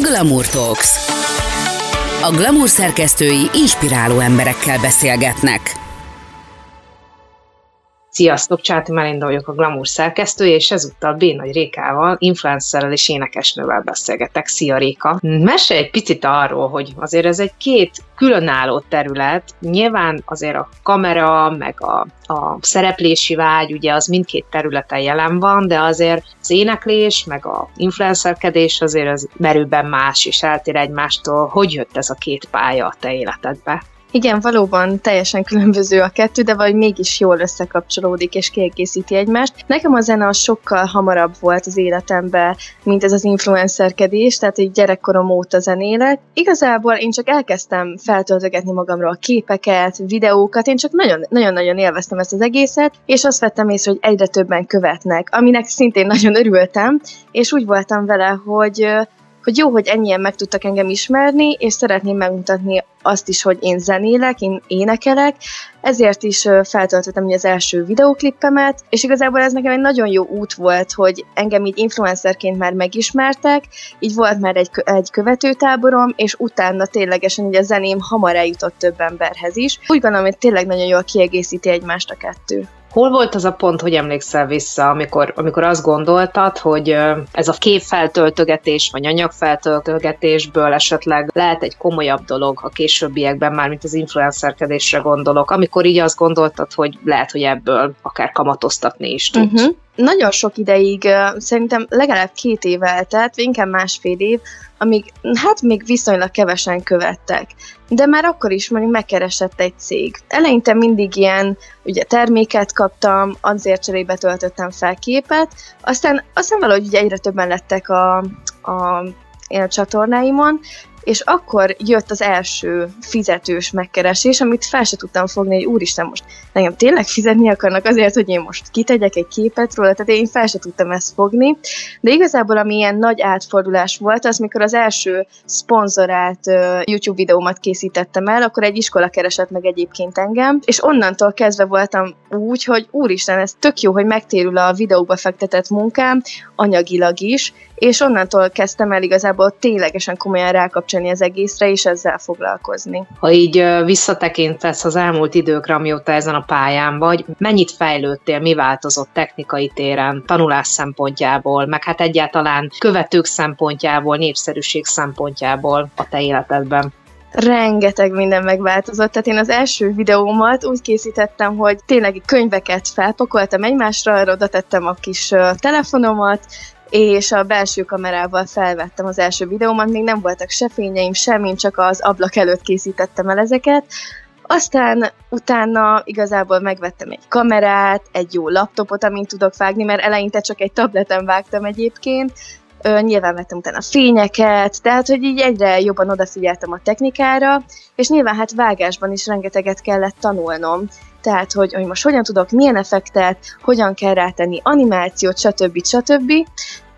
Glamour Talks. A Glamour szerkesztői inspiráló emberekkel beszélgetnek. Sziasztok, Csáti Melinda vagyok a Glamour szerkesztője, és ezúttal B. Nagy Rékával, influencerrel és énekesnővel beszélgetek. Szia Réka! Mesélj egy picit arról, hogy azért ez egy két különálló terület. Nyilván azért a kamera, meg a, a szereplési vágy, ugye az mindkét területen jelen van, de azért az éneklés, meg a influencerkedés azért az merőben más, és eltér egymástól. Hogy jött ez a két pálya a te életedbe? Igen, valóban teljesen különböző a kettő, de vagy mégis jól összekapcsolódik és kiegészíti egymást. Nekem a zene az sokkal hamarabb volt az életemben, mint ez az influencerkedés, tehát egy gyerekkorom óta zenélek. Igazából én csak elkezdtem feltöltögetni magamról a képeket, videókat, én csak nagyon-nagyon élveztem ezt az egészet, és azt vettem észre, hogy egyre többen követnek, aminek szintén nagyon örültem, és úgy voltam vele, hogy hogy jó, hogy ennyien meg tudtak engem ismerni, és szeretném megmutatni azt is, hogy én zenélek, én énekelek, ezért is feltöltöttem az első videoklippemet, és igazából ez nekem egy nagyon jó út volt, hogy engem így influencerként már megismertek, így volt már egy, egy követőtáborom, és utána ténylegesen ugye a zeném hamar eljutott több emberhez is. Úgy gondolom, hogy tényleg nagyon jól kiegészíti egymást a kettő. Hol volt az a pont, hogy emlékszel vissza, amikor, amikor azt gondoltad, hogy ez a képfeltöltögetés vagy anyagfeltöltögetésből esetleg lehet egy komolyabb dolog a későbbiekben, már mint az influencerkedésre gondolok, amikor így azt gondoltad, hogy lehet, hogy ebből akár kamatoztatni is tudsz. Uh-huh. Nagyon sok ideig, szerintem legalább két év eltelt, inkább másfél év, amíg hát még viszonylag kevesen követtek. De már akkor is mondjuk megkeresett egy cég. Eleinte mindig ilyen ugye terméket kaptam, azért cserébe töltöttem fel képet, aztán, aztán valahogy ugye egyre többen lettek a, a a csatornáimon, és akkor jött az első fizetős megkeresés, amit fel se tudtam fogni, hogy úristen, most nekem tényleg fizetni akarnak azért, hogy én most kitegyek egy képet róla, tehát én fel se tudtam ezt fogni, de igazából ami ilyen nagy átfordulás volt, az mikor az első szponzorált YouTube videómat készítettem el, akkor egy iskola keresett meg egyébként engem, és onnantól kezdve voltam úgy, hogy úristen, ez tök jó, hogy megtérül a videóba fektetett munkám, anyagilag is, és onnantól kezdtem el igazából ténylegesen komolyan rákapcsolni az egészre, és ezzel foglalkozni. Ha így visszatekintesz az elmúlt időkre, amióta ezen a pályán vagy, mennyit fejlődtél, mi változott technikai téren, tanulás szempontjából, meg hát egyáltalán követők szempontjából, népszerűség szempontjából a te életedben? rengeteg minden megváltozott. Tehát én az első videómat úgy készítettem, hogy tényleg könyveket felpakoltam egymásra, arra oda tettem a kis telefonomat, és a belső kamerával felvettem az első videómat, még nem voltak se fényeim, semmim, csak az ablak előtt készítettem el ezeket. Aztán utána igazából megvettem egy kamerát, egy jó laptopot, amint tudok vágni, mert eleinte csak egy tableten vágtam egyébként, Ö, nyilván vettem utána fényeket, tehát hogy így egyre jobban odafigyeltem a technikára, és nyilván hát vágásban is rengeteget kellett tanulnom. Tehát, hogy, hogy most hogyan tudok milyen effektet, hogyan kell rátenni animációt, stb. stb.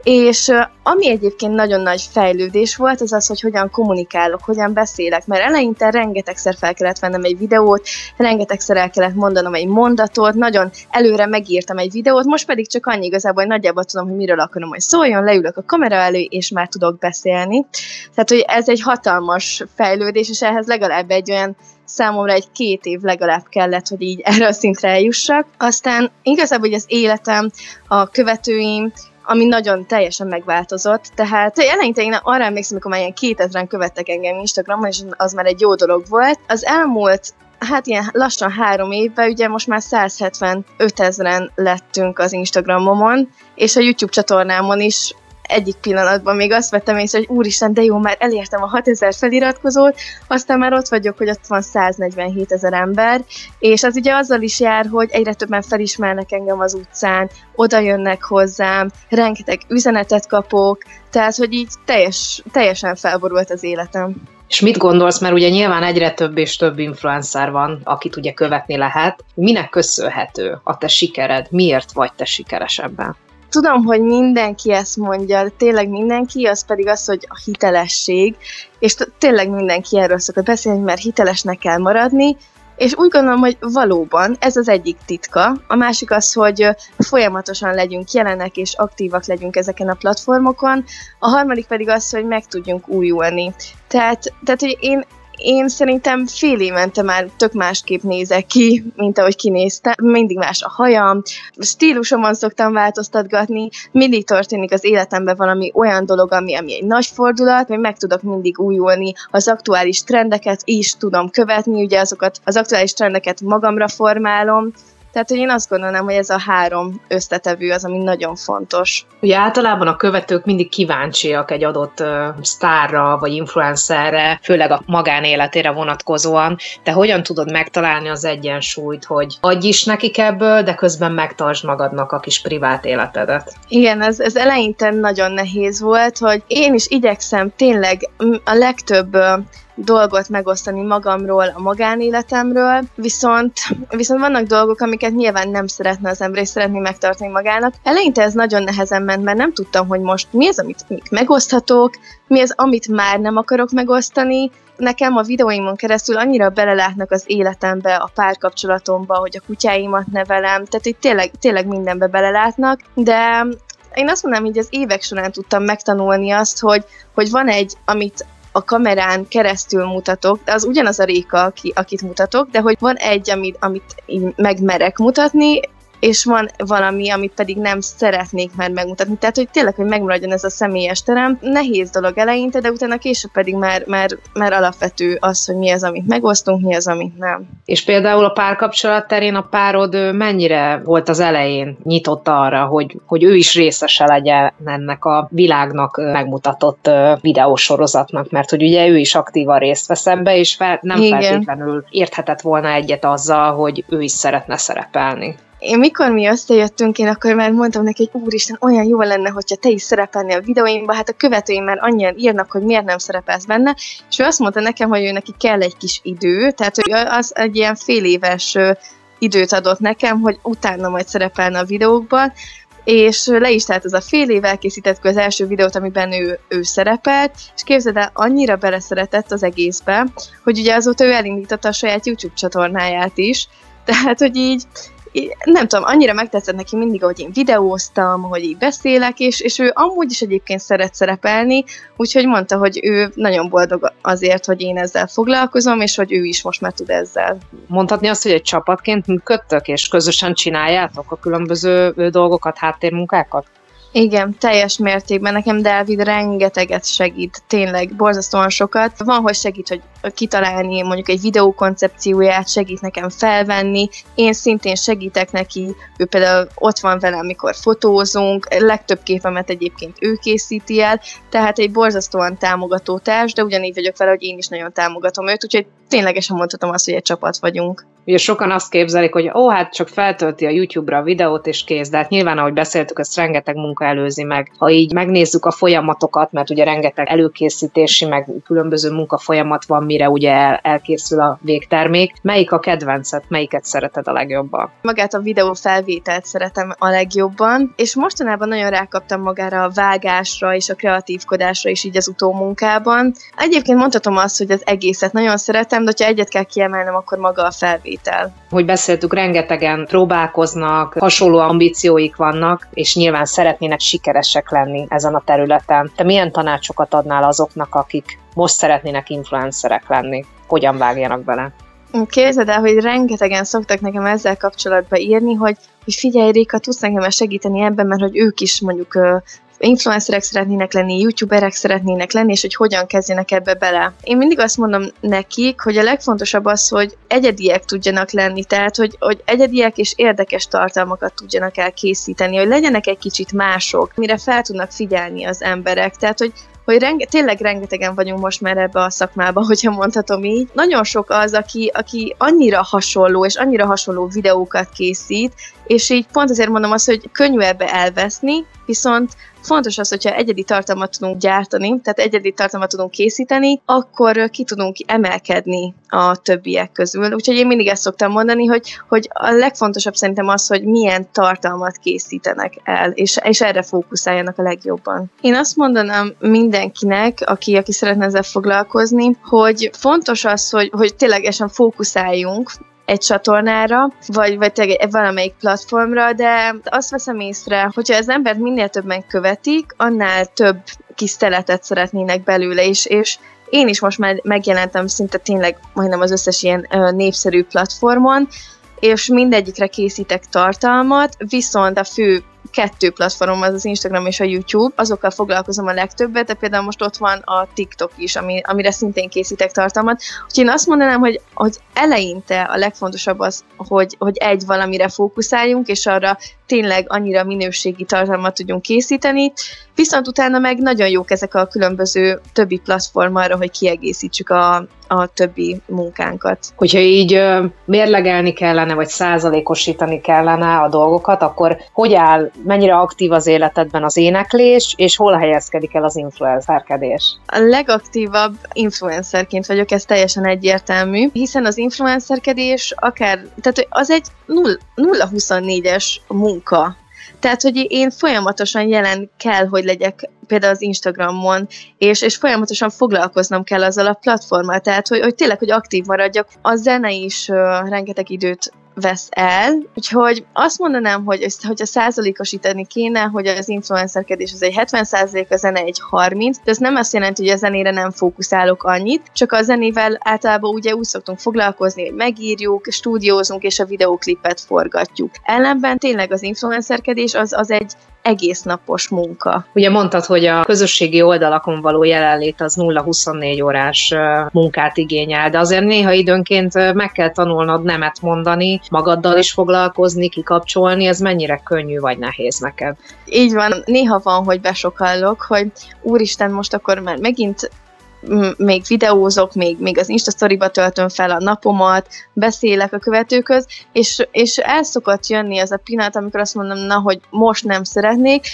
És ami egyébként nagyon nagy fejlődés volt, az az, hogy hogyan kommunikálok, hogyan beszélek, mert eleinte rengetegszer fel kellett vennem egy videót, rengetegszer el kellett mondanom egy mondatot, nagyon előre megírtam egy videót, most pedig csak annyi igazából, hogy nagyjából tudom, hogy miről akarom, hogy szóljon, leülök a kamera elő, és már tudok beszélni. Tehát, hogy ez egy hatalmas fejlődés, és ehhez legalább egy olyan számomra egy két év legalább kellett, hogy így erre a szintre eljussak. Aztán igazából, hogy az életem, a követőim, ami nagyon teljesen megváltozott. Tehát eleinte én arra emlékszem, amikor már ilyen 2000-en követtek engem Instagramon, és az már egy jó dolog volt. Az elmúlt hát ilyen lassan három évben, ugye most már 175 ezeren lettünk az Instagramomon, és a YouTube csatornámon is egyik pillanatban még azt vettem észre, hogy úristen, de jó, már elértem a 6000 feliratkozót, aztán már ott vagyok, hogy ott van 147 ezer ember, és az ugye azzal is jár, hogy egyre többen felismernek engem az utcán, oda jönnek hozzám, rengeteg üzenetet kapok, tehát, hogy így teljes, teljesen felborult az életem. És mit gondolsz, mert ugye nyilván egyre több és több influencer van, akit ugye követni lehet. Minek köszönhető a te sikered? Miért vagy te sikeres ebben? Tudom, hogy mindenki ezt mondja, tényleg mindenki, az pedig az, hogy a hitelesség, és tényleg mindenki erről szokott beszélni, mert hitelesnek kell maradni, és úgy gondolom, hogy valóban ez az egyik titka. A másik az, hogy folyamatosan legyünk jelenek és aktívak legyünk ezeken a platformokon. A harmadik pedig az, hogy meg tudjunk újulni. Tehát, tehát hogy én én szerintem fél évente már tök másképp nézek ki, mint ahogy kinéztem. Mindig más a hajam, stílusomon szoktam változtatgatni, mindig történik az életemben valami olyan dolog, ami, ami egy nagy fordulat, hogy meg tudok mindig újulni, az aktuális trendeket is tudom követni, ugye azokat az aktuális trendeket magamra formálom, tehát, hogy én azt gondolom, hogy ez a három összetevő az, ami nagyon fontos. Ugye általában a követők mindig kíváncsiak egy adott uh, sztárra vagy influencerre, főleg a magánéletére vonatkozóan. Te hogyan tudod megtalálni az egyensúlyt, hogy adj is nekik ebből, de közben megtartsd magadnak a kis privát életedet? Igen, ez, ez eleinte nagyon nehéz volt, hogy én is igyekszem tényleg a legtöbb dolgot megosztani magamról, a magánéletemről, viszont, viszont vannak dolgok, amiket nyilván nem szeretne az ember, és szeretné megtartani magának. Eleinte ez nagyon nehezen ment, mert nem tudtam, hogy most mi az, amit még megoszthatok, mi az, amit már nem akarok megosztani. Nekem a videóimon keresztül annyira belelátnak az életembe, a párkapcsolatomba, hogy a kutyáimat nevelem, tehát itt tényleg, tényleg mindenbe belelátnak, de én azt mondanám, hogy az évek során tudtam megtanulni azt, hogy, hogy van egy, amit a kamerán keresztül mutatok, de az ugyanaz a Réka, aki, akit mutatok, de hogy van egy, amit, amit így megmerek mutatni, és van valami, amit pedig nem szeretnék már megmutatni. Tehát, hogy tényleg, hogy megmaradjon ez a személyes terem. Nehéz dolog eleinte, de utána később pedig már, már, már alapvető az, hogy mi az, amit megosztunk, mi az, amit nem. És például a párkapcsolat terén a párod mennyire volt az elején nyitott arra, hogy, hogy ő is részese legyen ennek a világnak megmutatott videósorozatnak, mert hogy ugye ő is aktívan részt vesz ebbe, és fel, nem Igen. feltétlenül érthetett volna egyet azzal, hogy ő is szeretne szerepelni én mikor mi összejöttünk, én akkor már mondtam neki, hogy úristen, olyan jó lenne, hogyha te is szerepelnél a videóimban, hát a követőim már annyian írnak, hogy miért nem szerepelsz benne, és ő azt mondta nekem, hogy ő neki kell egy kis idő, tehát hogy az egy ilyen fél éves időt adott nekem, hogy utána majd szerepelne a videókban, és le is telt az a fél év, elkészített az első videót, amiben ő, ő szerepelt, és képzeld el, annyira beleszeretett az egészbe, hogy ugye azóta ő elindította a saját YouTube csatornáját is, tehát, hogy így nem tudom, annyira megtetszett neki mindig, ahogy én videóztam, hogy így beszélek, és, és ő amúgy is egyébként szeret szerepelni, úgyhogy mondta, hogy ő nagyon boldog azért, hogy én ezzel foglalkozom, és hogy ő is most már tud ezzel. Mondhatni azt, hogy egy csapatként működtök, és közösen csináljátok a különböző dolgokat, háttérmunkákat? Igen, teljes mértékben. Nekem Dávid rengeteget segít, tényleg borzasztóan sokat. Van, hogy segít, hogy kitalálni mondjuk egy videó koncepcióját, segít nekem felvenni. Én szintén segítek neki, ő például ott van velem, mikor fotózunk, legtöbb képemet egyébként ő készíti el, tehát egy borzasztóan támogató társ, de ugyanígy vagyok vele, hogy én is nagyon támogatom őt, úgyhogy ténylegesen mondhatom azt, hogy egy csapat vagyunk. Ugye sokan azt képzelik, hogy ó, hát csak feltölti a YouTube-ra a videót és kész, de hát nyilván, ahogy beszéltük, ezt rengeteg munka előzi meg. Ha így megnézzük a folyamatokat, mert ugye rengeteg előkészítési, meg különböző munka folyamat van, mire ugye el, elkészül a végtermék, melyik a kedvencet, melyiket szereted a legjobban? Magát a videó felvételt szeretem a legjobban, és mostanában nagyon rákaptam magára a vágásra és a kreatívkodásra is így az utómunkában. Egyébként mondhatom azt, hogy az egészet nagyon szeretem, de ha egyet kell kiemelnem, akkor maga a felvétel felvétel. Hogy beszéltük, rengetegen próbálkoznak, hasonló ambícióik vannak, és nyilván szeretnének sikeresek lenni ezen a területen. Te milyen tanácsokat adnál azoknak, akik most szeretnének influencerek lenni? Hogyan vágjanak bele? Képzeld el, hogy rengetegen szoktak nekem ezzel kapcsolatba írni, hogy, hogy figyelj Réka, tudsz nekem segíteni ebben, mert hogy ők is mondjuk influencerek szeretnének lenni, youtuberek szeretnének lenni, és hogy hogyan kezdjenek ebbe bele. Én mindig azt mondom nekik, hogy a legfontosabb az, hogy egyediek tudjanak lenni, tehát hogy, hogy egyediek és érdekes tartalmakat tudjanak elkészíteni, hogy legyenek egy kicsit mások, mire fel tudnak figyelni az emberek. Tehát, hogy hogy renge, tényleg rengetegen vagyunk most már ebbe a szakmába, hogyha mondhatom így. Nagyon sok az, aki, aki annyira hasonló, és annyira hasonló videókat készít, és így pont azért mondom azt, hogy könnyű ebbe elveszni, viszont fontos az, hogyha egyedi tartalmat tudunk gyártani, tehát egyedi tartalmat tudunk készíteni, akkor ki tudunk emelkedni a többiek közül. Úgyhogy én mindig ezt szoktam mondani, hogy, hogy a legfontosabb szerintem az, hogy milyen tartalmat készítenek el, és, és erre fókuszáljanak a legjobban. Én azt mondanám mindenkinek, aki, aki szeretne ezzel foglalkozni, hogy fontos az, hogy, hogy ténylegesen fókuszáljunk egy csatornára, vagy, vagy valamelyik platformra, de azt veszem észre, hogyha az embert minél többen követik, annál több kis szeletet szeretnének belőle, és, és én is most már megjelentem szinte tényleg majdnem az összes ilyen ö, népszerű platformon, és mindegyikre készítek tartalmat, viszont a fő kettő platformom, az az Instagram és a YouTube, azokkal foglalkozom a legtöbbet, de például most ott van a TikTok is, ami, amire szintén készítek tartalmat. Úgyhogy én azt mondanám, hogy, hogy eleinte a legfontosabb az, hogy, hogy egy valamire fókuszáljunk, és arra tényleg annyira minőségi tartalmat tudjunk készíteni, viszont utána meg nagyon jók ezek a különböző többi platform arra, hogy kiegészítsük a, a többi munkánkat. Hogyha így mérlegelni kellene, vagy százalékosítani kellene a dolgokat, akkor hogy áll, mennyire aktív az életedben az éneklés, és hol helyezkedik el az influencerkedés? A legaktívabb influencerként vagyok, ez teljesen egyértelmű, hiszen az influencerkedés akár, tehát az egy 0-24-es munka, tehát, hogy én folyamatosan jelen kell, hogy legyek például az Instagramon, és, és folyamatosan foglalkoznom kell azzal a platformmal, tehát, hogy, hogy tényleg, hogy aktív maradjak. A zene is uh, rengeteg időt vesz el, úgyhogy azt mondanám, hogy hogyha százalékosítani kéne, hogy az influencerkedés az egy 70 százalék, a zene egy 30, de ez nem azt jelenti, hogy a zenére nem fókuszálok annyit, csak a zenével általában ugye úgy szoktunk foglalkozni, hogy megírjuk, stúdiózunk és a videóklipet forgatjuk. Ellenben tényleg az influencerkedés az, az egy egész napos munka. Ugye mondtad, hogy a közösségi oldalakon való jelenlét az 0-24 órás munkát igényel, de azért néha időnként meg kell tanulnod nemet mondani, magaddal is foglalkozni, kikapcsolni, ez mennyire könnyű vagy nehéz neked? Így van, néha van, hogy besokallok, hogy úristen, most akkor már megint még videózok, még, még az Insta storyba töltöm fel a napomat, beszélek a követőköz, és, és el szokott jönni az a pillanat, amikor azt mondom, na, hogy most nem szeretnék,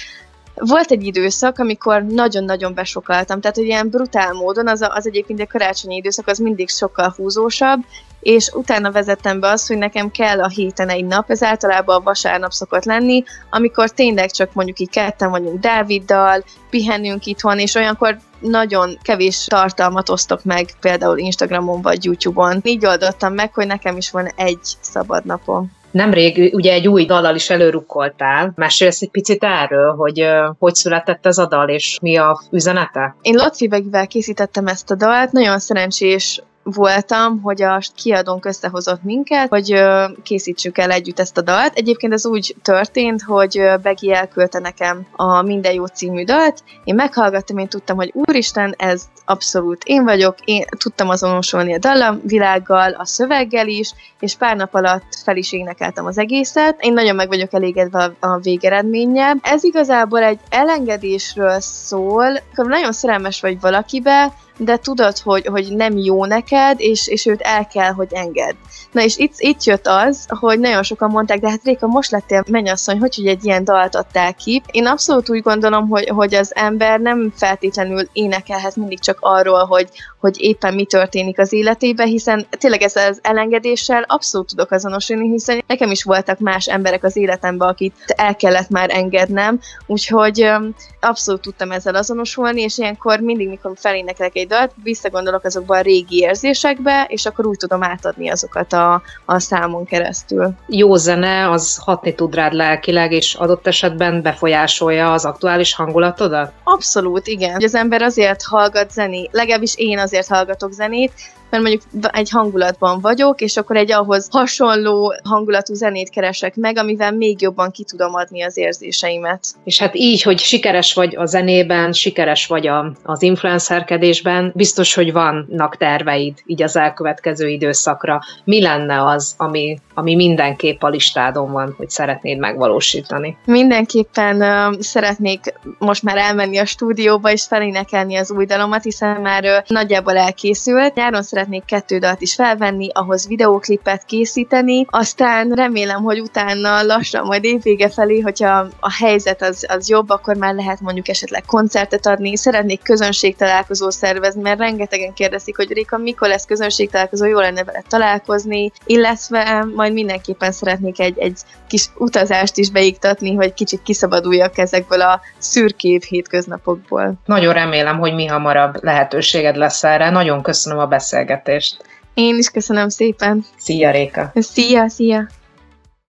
volt egy időszak, amikor nagyon-nagyon besokaltam, tehát hogy ilyen brutál módon, az, a, az egyébként a karácsonyi időszak az mindig sokkal húzósabb, és utána vezettem be azt, hogy nekem kell a héten egy nap, ez általában a vasárnap szokott lenni, amikor tényleg csak mondjuk így ketten vagyunk Dáviddal, pihenünk itthon, és olyankor nagyon kevés tartalmat osztok meg, például Instagramon vagy YouTube-on. Így oldottam meg, hogy nekem is van egy szabad napom. Nemrég ugye egy új dallal is előrukkoltál. Mesélsz egy picit erről, hogy hogy született ez a dal, és mi a üzenete? Én Lotfi készítettem ezt a dalt, nagyon szerencsés voltam, hogy a kiadónk összehozott minket, hogy készítsük el együtt ezt a dalt. Egyébként ez úgy történt, hogy Begi elküldte nekem a Minden jó című dalt, én meghallgattam, én tudtam, hogy úristen, ez abszolút én vagyok, én tudtam azonosulni a dallamvilággal, a szöveggel is, és pár nap alatt fel is énekeltem az egészet. Én nagyon meg vagyok elégedve a, végeredménnyel. Ez igazából egy elengedésről szól, amikor nagyon szerelmes vagy valakibe, de tudod, hogy, hogy nem jó neked, és, és őt el kell, hogy enged. Na és itt, itt jött az, hogy nagyon sokan mondták, de hát Réka, most lettél mennyasszony, hogy, hogy egy ilyen dalt adtál ki. Én abszolút úgy gondolom, hogy, hogy az ember nem feltétlenül énekelhet mindig csak arról, hogy, hogy éppen mi történik az életében, hiszen tényleg ez az elengedéssel abszolút tudok azonosulni, hiszen nekem is voltak más emberek az életemben, akit el kellett már engednem, úgyhogy abszolút tudtam ezzel azonosulni, és ilyenkor mindig, mikor felénekelek egy dalt, visszagondolok azokba a régi érzésekbe, és akkor úgy tudom átadni azokat a, a számon keresztül. Jó zene, az hatni tud rád lelkileg, és adott esetben befolyásolja az aktuális hangulatodat? Abszolút, igen. Az ember azért hallgat zenét, legalábbis én azért hallgatok zenét, mert mondjuk egy hangulatban vagyok, és akkor egy ahhoz hasonló hangulatú zenét keresek meg, amivel még jobban ki tudom adni az érzéseimet. És hát így, hogy sikeres vagy a zenében, sikeres vagy a, az influencerkedésben, biztos, hogy vannak terveid így az elkövetkező időszakra. Mi lenne az, ami, ami mindenképp a listádon van, hogy szeretnéd megvalósítani? Mindenképpen uh, szeretnék most már elmenni a stúdióba és felénekelni az új dalomat, hiszen már uh, nagyjából elkészült. Nyáron szeretnék kettő dalt is felvenni, ahhoz videóklipet készíteni, aztán remélem, hogy utána lassan majd évvége felé, hogyha a helyzet az, az jobb, akkor már lehet mondjuk esetleg koncertet adni, szeretnék közönségtalálkozó szervezni, mert rengetegen kérdezik, hogy Réka, mikor lesz közönségtalálkozó, jó lenne vele találkozni, illetve majd mindenképpen szeretnék egy, egy kis utazást is beiktatni, hogy kicsit kiszabaduljak ezekből a szürkébb hétköznapokból. Nagyon remélem, hogy mi hamarabb lehetőséged lesz erre. Nagyon köszönöm a beszélgetést. Én is köszönöm szépen. Szia, Réka! Szia, szia!